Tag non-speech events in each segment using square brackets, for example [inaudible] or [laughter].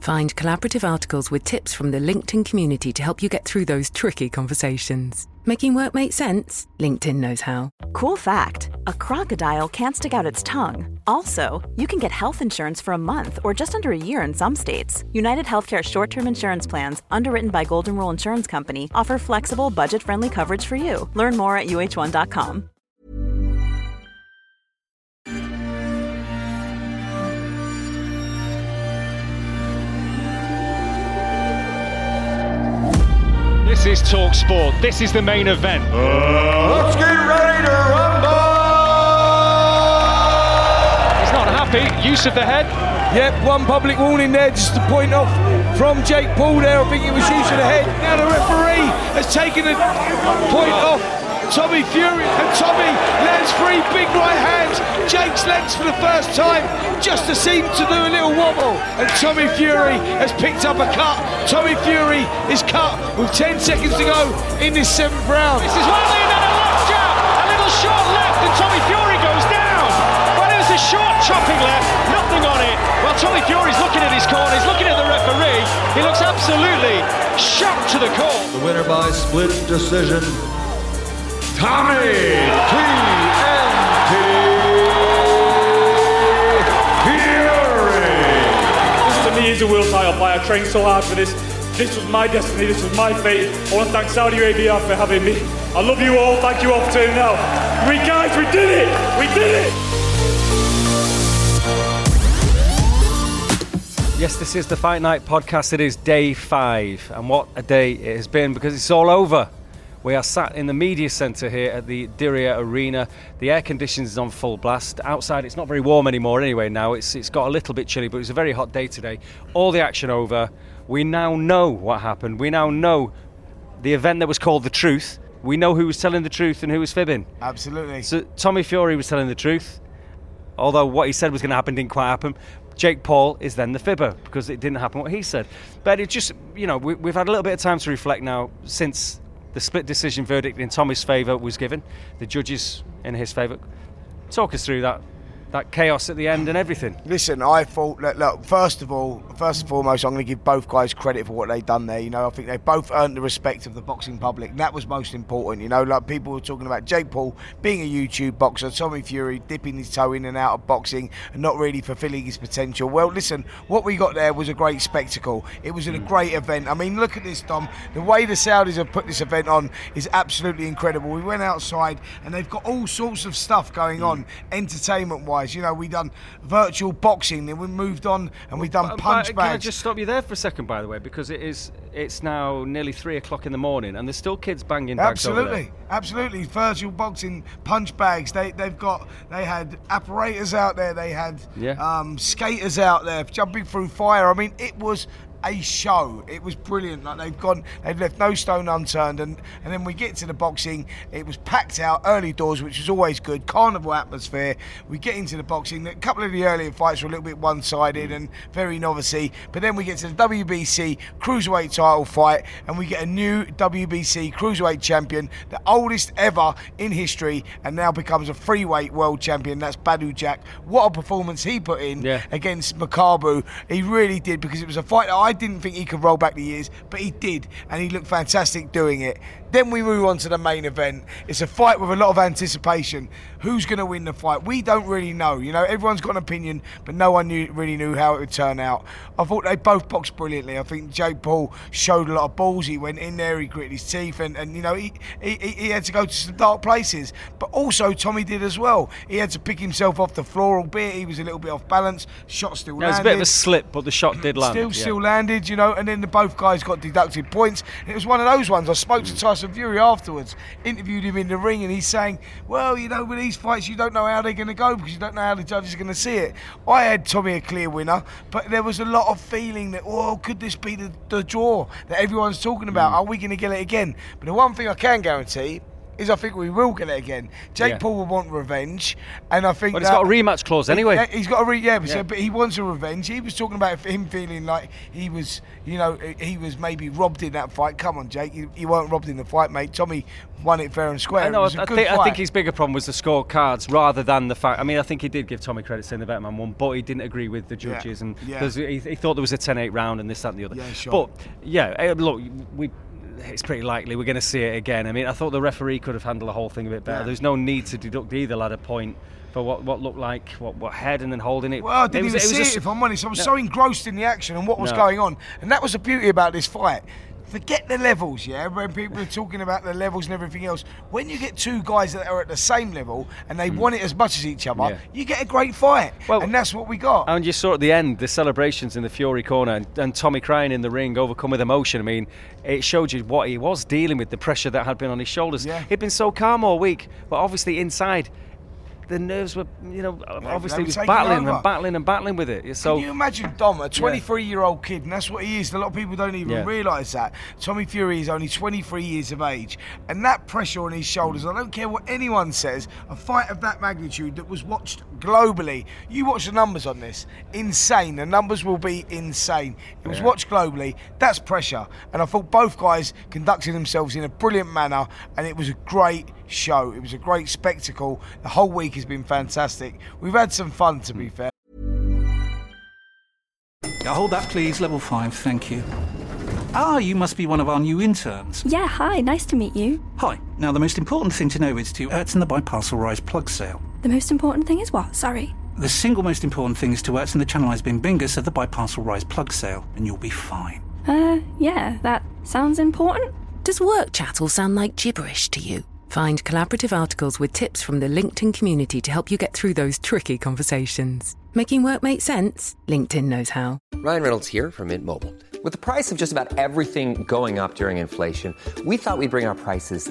Find collaborative articles with tips from the LinkedIn community to help you get through those tricky conversations. Making work make sense? LinkedIn knows how. Cool fact a crocodile can't stick out its tongue. Also, you can get health insurance for a month or just under a year in some states. United Healthcare short term insurance plans, underwritten by Golden Rule Insurance Company, offer flexible, budget friendly coverage for you. Learn more at uh1.com. is Talk Sport. This is the main event. Let's get ready to rumble! He's not happy. Use of the head. Yep, one public warning there, just to point off from Jake Paul there. I think it was use of the head. Now the referee has taken a point off Tommy Fury, and Tommy lands three big right hands. Jake's legs for the first time, just to seem to do a little wobble. And Tommy Fury has picked up a cut. Tommy Fury is cut with 10 seconds to go in this seventh round. This is Wadley and then a left jab. A little short left, and Tommy Fury goes down. Well, it was a short chopping left, nothing on it. Well, Tommy Fury's looking at his corner, he's looking at the referee. He looks absolutely shocked to the core. The winner by split decision, Tommy TNT Fury. This to me is a world title fight. I trained so hard for this. This was my destiny. This was my fate. I want to thank Saudi Arabia for having me. I love you all. Thank you all for turning out. We guys, we did it. We did it. Yes, this is the Fight Night podcast. It is day five, and what a day it has been because it's all over. We are sat in the media centre here at the Diriyah Arena. The air conditions is on full blast. Outside, it's not very warm anymore anyway now. It's, it's got a little bit chilly, but it was a very hot day today. All the action over. We now know what happened. We now know the event that was called The Truth. We know who was telling the truth and who was fibbing. Absolutely. So Tommy Fury was telling the truth, although what he said was going to happen didn't quite happen. Jake Paul is then the fibber because it didn't happen what he said. But it just, you know, we, we've had a little bit of time to reflect now since the split decision verdict in Tommy's favour was given, the judges in his favour. Talk us through that that chaos at the end and everything. Listen, I thought that look, first of all, first and foremost, I'm going to give both guys credit for what they've done there. You know, I think they both earned the respect of the boxing public. And that was most important. You know, like people were talking about Jake Paul being a YouTube boxer, Tommy Fury dipping his toe in and out of boxing and not really fulfilling his potential. Well, listen, what we got there was a great spectacle. It was a mm. great event. I mean, look at this, Tom. The way the Saudis have put this event on is absolutely incredible. We went outside and they've got all sorts of stuff going mm. on, entertainment wise. You know, we done virtual boxing, then we moved on and we done But- punch but Can I bags. just stop you there for a second, by the way, because it is it's now nearly three o'clock in the morning, and there's still kids banging bags. Absolutely, absolutely. Virtual boxing punch bags. They they've got they had apparatus out there. They had Yeah. um, skaters out there jumping through fire. I mean, it was a show. It was brilliant. Like they've gone, they've left no stone unturned. And and then we get to the boxing. It was packed out early doors, which was always good. Carnival atmosphere. We get into the boxing. A couple of the earlier fights were a little bit one-sided and very novice But then we get to the WBC cruiserweight title fight, and we get a new WBC cruiserweight champion, the oldest ever in history, and now becomes a three-weight world champion. That's Badou Jack. What a performance he put in Yeah. against Makabu. He really did because it was a fight that I didn't think he could roll back the years, but he did, and he looked fantastic doing it. Then we move on to the main event. It's a fight with a lot of anticipation. Who's going to win the fight? We don't really know. You know, everyone's got an opinion, but no one knew, really knew how it would turn out. I thought they both boxed brilliantly. I think Jake Paul showed a lot of balls. He went in there, he gritted his teeth, and, and you know, he, he, he had to go to some dark places. But also, Tommy did as well. He had to pick himself off the floor, albeit he was a little bit off balance. Shot still Yeah, it was a landed. bit of a slip, but the shot did land. Still, yeah. still landed, you know, and then the both guys got deducted points. And it was one of those ones. I spoke to Tyson Fury afterwards, interviewed him in the ring, and he's saying, "Well, you know, with these fights, you don't know how they're going to go because you don't know how the judges are going to see it." I had Tommy a clear winner, but there was a lot of feeling that, "Oh, could this be the, the draw that everyone's talking Mm. about? Are we going to get it again?" But the one thing I can guarantee. Is I think we will get it again. Jake Yeah. Paul will want revenge, and I think But he's got a rematch clause anyway. Yeah, he's got a re- yeah, but, so- but he wants a revenge. He was talking about him feeling like he was, you know, he was maybe robbed in that fight. Come on, Jake, you, you weren't robbed in the fight, mate. Tommy won it fair and square. I know. It was a I good think, I think his bigger problem was the scorecards rather than the fact. I mean, I think he did give Tommy credit saying the better man won, but he didn't agree with the Yeah, judges, and yeah. there's- he, he thought there was a 10-8 round and this, that, and the other. Yeah, sure. But yeah, eh, look, we. It's pretty likely we're going to see it again. I mean, I thought the referee could have handled the whole thing a bit better. Yeah. There's no need to deduct either lad a point for what, what looked like what, what head and then holding it. Well, I didn't was- even it was see just- it, if I'm honest. I was No. so engrossed in the action and what was No. going on. And that was the beauty about this fight. Forget the levels, yeah, when people are talking about the levels and everything else. When you get two guys that are at the same level and they want it as much as each other, Mm. Yeah. you get a great fight. Well- and that's what we got. And you saw at the end the celebrations in the Fury corner and, and Tommy crying in the ring, overcome with emotion. I mean, it showed you what he was dealing with, the pressure that had been on his shoulders. Yeah. He'd been so calm all week, but obviously inside, the nerves were, you know, obviously he was battling over. and battling and battling with it. So Can you imagine Dom, a 23 year old kid, and that's what he is. A lot of people don't even Yeah. realise that. Tommy Fury is only 23 years of age, and that pressure on his shoulders, I don't care what anyone says, a fight of that magnitude that was watched globally. You watch the numbers on this, insane. The numbers will be insane. It was Yeah. watched globally. That's pressure, and I thought both guys conducted themselves in a brilliant manner, and it was a great show. It was a great spectacle. The whole week has been fantastic. We've had some fun, to be fair. Now hold that, please. Level 5, thank you. Ah, you must be one of our new interns. Yeah, hi, nice to meet you. Hi. Now, the most important thing to know is to Ertzen the Biparcel Rise plug sale. The most important thing is what? Sorry. The single most important thing is to Ertzen the Channelized Bing Bingus of the Biparcel Rise plug sale, and you'll be fine. Uh, yeah, that sounds important. Does work chat all sound like gibberish to you? Find collaborative articles with tips from the LinkedIn community to help you get through those tricky conversations. Making work make sense? LinkedIn knows how. Ryan Reynolds here from Mint Mobile. With the price of just about everything going up during inflation, we thought we'd bring our prices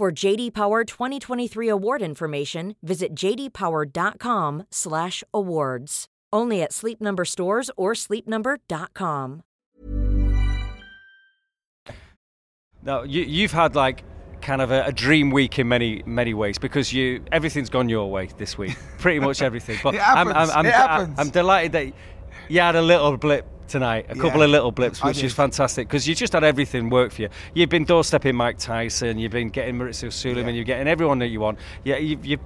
For JD Power 2023 award information, visit jdpower.com/awards. Only at Sleep Number stores or sleepnumber.com. Now you, you've had like kind of a, a dream week in many many ways because you everything's gone your way this week, pretty much everything. But [laughs] It I'm, I'm, I'm, it happens. I'm delighted that you had a little blip tonight, a couple Yeah, of little blips, which is fantastic because you just had everything work for you. You've been doorstepping Mike Tyson, you've been getting Mauricio Sulaiman, Yeah. you're getting everyone that you want. Yeah, you've, you've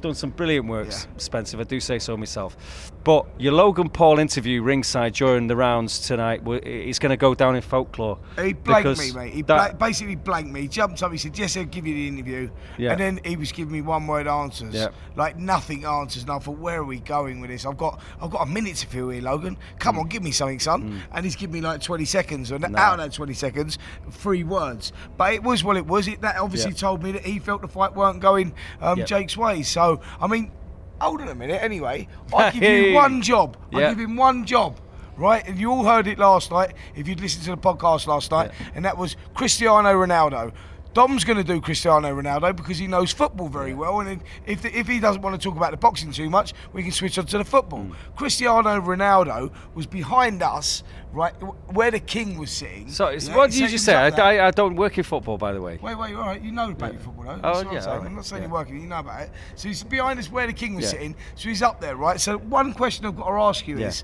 done some brilliant work, Yeah. Spencer. If I do say so myself. But your Logan Paul interview ringside during the rounds tonight, it's going to go down in folklore. He blanked me, mate. He that- bla- basically blanked me. He jumped up. He said, "Yes, I'll give you the interview." Yeah. And then he was giving me one-word answers, Yeah. like nothing answers. And I thought, "Where are we going with this? I've got, I've got a minute to fill here, Logan. Come Mm. on, give me something, son." And he's giving me like 20 seconds, and No. out of that 20 seconds, three words. But it was what it was. It that obviously Yeah. told me that he felt the fight weren't going um. Jake's way. So I mean, hold on a minute. Anyway, [laughs] I give you one job. I Yeah. give him one job right? And you all heard it last night if you'd listened to the podcast last night, and that was Cristiano Ronaldo. Dom's going to do Cristiano Ronaldo because he knows football very well, and if if he doesn't want to talk about the boxing too much, we can switch on to the football. Mm. Cristiano Ronaldo was behind us, right, where the king was sitting. So, Yeah, what did you just say? I. I, I don't work in football, by the way. Wait, wait, all right. You know about your football, though. Oh, That's I'm yeah, saying. all right. I'm not saying Yeah. you're working. You know about it. So he's behind us where the king was Yeah. sitting. So he's up there, right? So one question I've got to ask you Yeah. is: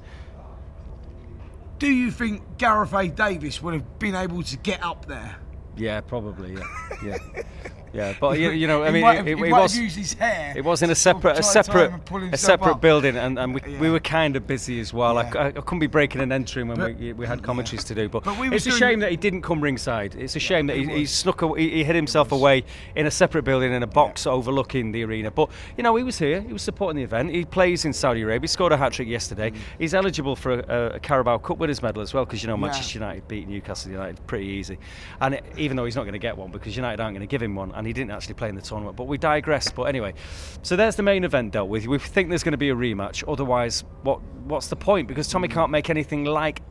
Do you think Gareth A. Davis would have been able to get up there? Yeah, probably. Yeah, yeah. [laughs] Yeah, but you, you know, I [laughs] mean, might it, have- it, he it was used his hair It was in a to sort of separate, a try and time separate, a separate up. building, and, and we, we were kind of busy as well. I, Yeah. I, I couldn't be breaking and entering when But- we, we had commentaries to do. But, But we it's a shame that he didn't come ringside. It's a shame that he, he snuck, he, he hid himself away in a separate building in a box overlooking the arena. But you know, he was here. He was supporting the event. He plays in Saudi Arabia. He scored a hat trick yesterday. Mm. He's eligible for a, a Carabao Cup winners medal as well because you know Yeah. Manchester United beat Newcastle United pretty easy. And it, even though he's not going to get one because United aren't going to give him one, and he didn't actually play in the tournament. But we digress. But anyway, so there's the main event dealt with. We think there's going to be a rematch. Otherwise, what what's the point? Because Tommy can't make anything like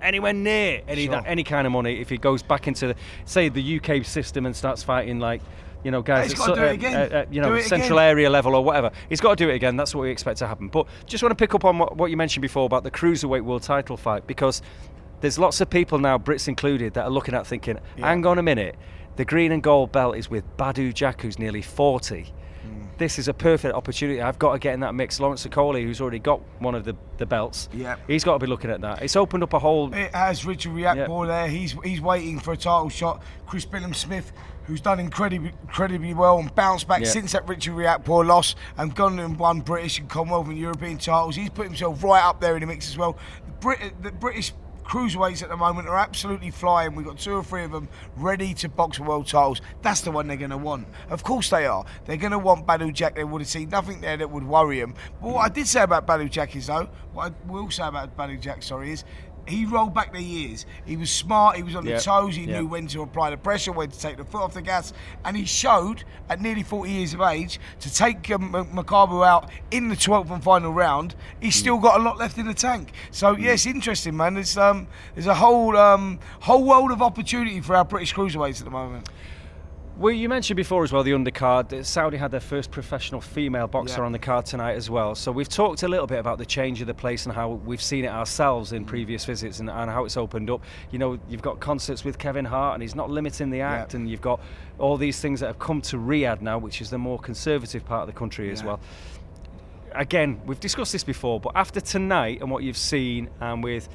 anywhere near any Sure. any kind of money if he goes back into the, say the UK system and starts fighting like. You know, guys, He's at gotta so- do it uh, again. uh, uh, you know, central again. area level or whatever. He's got to do it again. That's what we expect to happen. But just want to pick up on what, what you mentioned before about the cruiserweight world title fight because there's lots of people now, Brits included, that are looking at thinking, hang on a minute, the green and gold belt is with Badou Jack, who's nearly 40. Hmm. This is a perfect opportunity. I've got to get in that mix. Lawrence Okolie, who's already got one of the, the belts, Yeah. he's got to be looking at that. It's opened up a whole. It has Richard Riakporhe there. He's he's waiting for a title shot. Chris Billam Smith, who's done incredibly incredibly well and bounced back Yeah. since that Richard Riakporhe loss and gone and won British and Commonwealth and European titles. He's put himself right up there in the mix as well. The, Brit, the British cruiserweights at the moment are absolutely flying. We've got two or three of them ready to box world titles. That's the one they're going to want. Of course they are. They're going to want Badou Jack. They would have seen nothing there that would worry them. But what I did say about Badou Jack is though, what I will say about Badou Jack, sorry, is he rolled back the years. He was smart. He was on Yeah. the toes. He Yeah. knew when to apply the pressure, when to take the foot off the gas, and he showed at nearly 40 years of age to take um, Makabu out in the 12th and final round. He's still got a lot left in the tank. So yes, interesting, man. There's um, there's a whole um, whole world of opportunity for our British cruiserweights at the moment. Well, you mentioned before as well the undercard. that Saudi had their first professional female boxer Yeah. on the card tonight as well. So we've talked a little bit about the change of the place and how we've seen it ourselves in mm. previous visits and, and how it's opened up. You know, you've got concerts with Kevin Hart and he's not limiting the act, and you've got all these things that have come to Riyadh now, which is the more conservative part of the country as well. Again, we've discussed this before, but after tonight and what you've seen, and with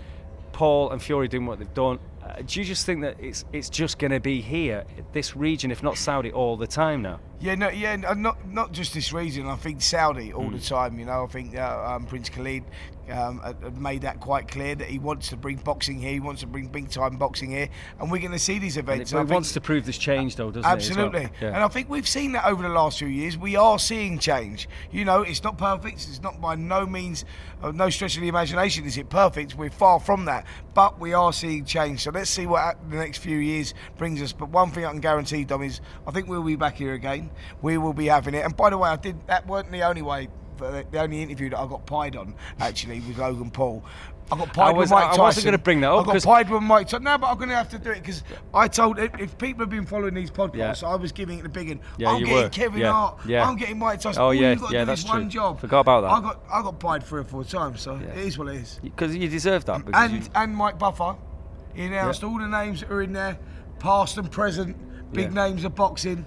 Paul and Fury doing what they've done, uh, do you just think that it's it's just going to be here, this region, if not Saudi, all the time now? Yeah, no, yeah, not not just this region. I think Saudi all Mm. the time. You know, I think uh, um, Prince Khalid um, made that quite clear that he wants to bring boxing here. He wants to bring big time boxing here, and we're going to see these And events. I he wants to prove this change, though, doesn't Absolutely. well? And I think we've seen that over the last few years. We are seeing change. You know, it's not perfect. It's not by no means, uh, no stretch of the imagination is it perfect. We're far from that. But we are seeing change. So let's see what the next few years brings us. But one thing I can guarantee, Dom, is I think we'll be back here again. We will be having it. And by the way, I did that weren't the only way. The only interview that I got pied on actually with Logan Paul. I got pied I was- with Mike Tyson. I wasn't gonna bring that up I got pied with Mike Tyson. No, but I'm going to have to do it because I told if, if people have been following these podcasts, I was giving it the big one. Yeah, I'm you getting were. Kevin Yeah, Hart. yeah. I'm getting Mike Tyson. Oh, All yeah, you've got to yeah, that's is one true. job. Forgot about that. I got I got pied three or four times, so it is what it is. Because you deserve that. Because And and Mike Buffer, he announced all the names that are in there, past and present, big Yeah. names of boxing.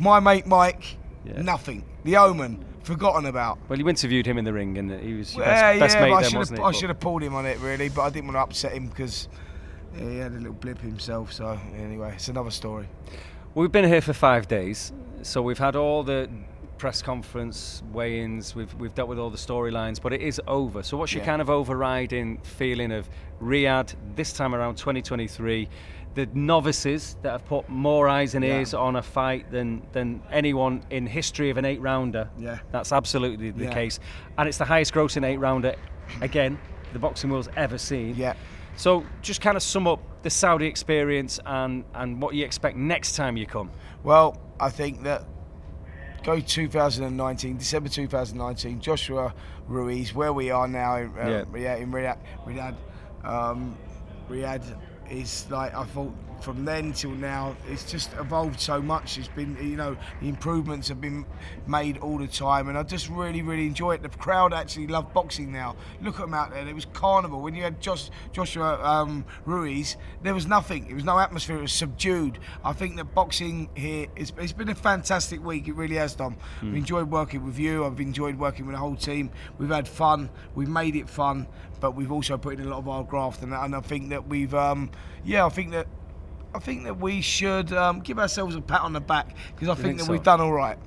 My mate Mike, nothing. The Omen, forgotten about. Well, you interviewed him in the ring, and he was your Yeah, best, best yeah, mate but I then, should wasn't have? I should have pulled him on it really, but I didn't want to upset him because he had a little blip himself. So anyway, it's another story. We've been here for five days, so we've had all the press conference weigh-ins. We've we've dealt with all the storylines, but it is over. So, what's your Yeah. kind of overriding feeling of Riyadh this time around, 2023? The novices that have put more eyes and Yeah. ears on a fight than than anyone in history of an eight-rounder. Yeah. that's absolutely the Yeah. case, and it's the highest-grossing eight-rounder again the boxing world's ever seen. Yeah. So, just kind of sum up the Saudi experience and and what you expect next time you come. Well, I think that go 2019, December 2019, Joshua Ruiz, where we are now in, Yeah. yeah. in Riyadh, Riyadh, um, Riyadh is like I thought from then till now, it's just evolved so much. It's been, you know, the improvements have been made all the time, and I just really, really enjoy it. The crowd actually love boxing now. Look at them out there. It was carnival when you had Josh, Joshua um, Ruiz. There was nothing. It was no atmosphere. It was subdued. I think that boxing here is. It's been a fantastic week. It really has, Dom. Hmm. I've enjoyed working with you. I've enjoyed working with the whole team. We've had fun. We've made it fun, but we've also put in a lot of our graft, and, and I think that we've, um, yeah, I think that I think that we should um, give ourselves a pat on the back because I think, think that so? we've done all right.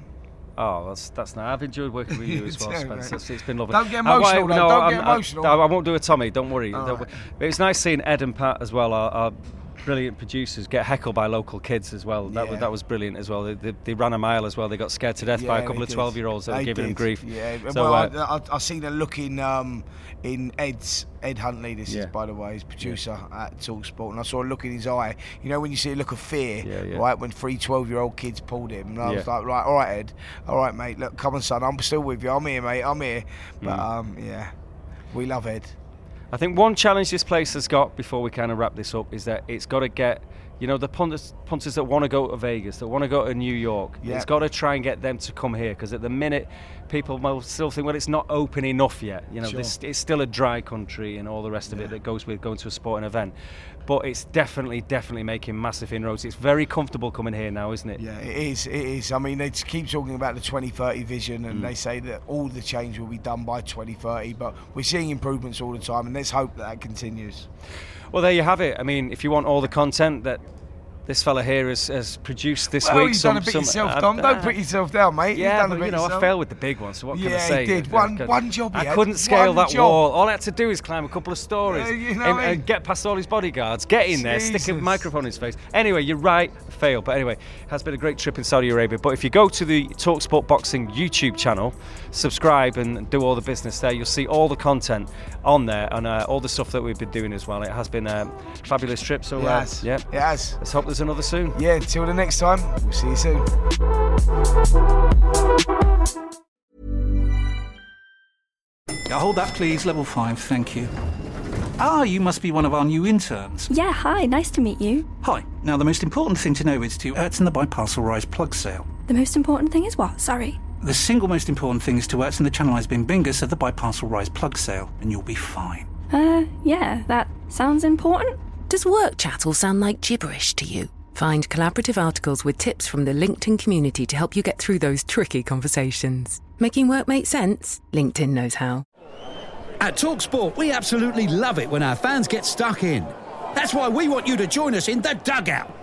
Oh, that's that's nice. I've enjoyed working with you as [laughs] well, Spencer. It's, it's been lovely. Don't get Uh, emotional. Don't I'm- get emotional. I, I won't do a Tommy. Don't worry. Don't right. wor- But it's nice seeing Ed and Pat as well. Our, our brilliant producers get heckled by local kids as well. That Yeah. was that was brilliant as well. They, they, they ran a mile as well. They got scared to death by a couple of twelve-year-olds that were giving them grief. Yeah, So, well, uh, I, I, I seen a look in um, in Ed's Ed Huntley. This Yeah. is by the way, his producer at Talksport, and I saw a look in his eye. You know when you see a look of fear, Yeah, yeah. right? When three 12-year-old kids pulled him, and I was like, right, all right, Ed, all right, mate. Look, come on, son, I'm still with you. I'm here, mate. I'm here. But Mm. um, yeah, we love Ed. I think one challenge this place has got before we kind of wrap this up is that it's got to get, you know, the punters, punters that want to go to Vegas, that want to go to New York. Yeah. It's got to try and get them to come here because at the minute, people will still think, well, it's not open enough yet. You know, Sure. this, it's still a dry country and all the rest of it that goes with going to a sporting event. But it's definitely, definitely making massive inroads. It's very comfortable coming here now, isn't it? Yeah, it is. It is. I mean, they keep talking about the 2030 vision, and Mm. they say that all the change will be done by 2030. But we're seeing improvements all the time, and let's hope that that continues. Well, there you have it. I mean, if you want all the content that this fella here has, has produced this well, week, you've some, done a bit some- yourself, uh, Tom. uh, Don't put yourself down, mate. Yeah, you've done but a bit you know, I yourself. failed with the big one, so what can I Yeah, say? he did. I One- I, one job. I couldn't scale that job. wall. All I had to do is climb a couple of stories Yeah, you know and, I and get past all his bodyguards, get in there, stick a microphone in his face. Anyway, you're right, I failed. But anyway, it has been a great trip in Saudi Arabia. But if you go to the Talksport Boxing YouTube channel, subscribe and do all the business there, you'll see all the content on there and uh, all the stuff that we've been doing as well. It has been a fabulous trip. So, uh, Yes. yeah, It has. let's hope there's another soon. Yeah, until the next time, we'll see you soon. Uh, hold that, please. Level 5, thank you. Ah, you must be one of our new interns. Yeah, hi, nice to meet you. Hi. Now, the most important thing to know is to Ertzen the Biparcel Rise plug sale. The most important thing is what? Sorry. The single most important thing is to Ertzen the Channelized Bing Bingus of the Biparcel Rise plug sale, and you'll be fine. Uh, yeah, that sounds important. Does work chat all sound like gibberish to you? Find collaborative articles with tips from the LinkedIn community to help you get through those tricky conversations. Making work make sense? LinkedIn knows how. At Talksport, we absolutely love it when our fans get stuck in. That's why we want you to join us in The Dugout,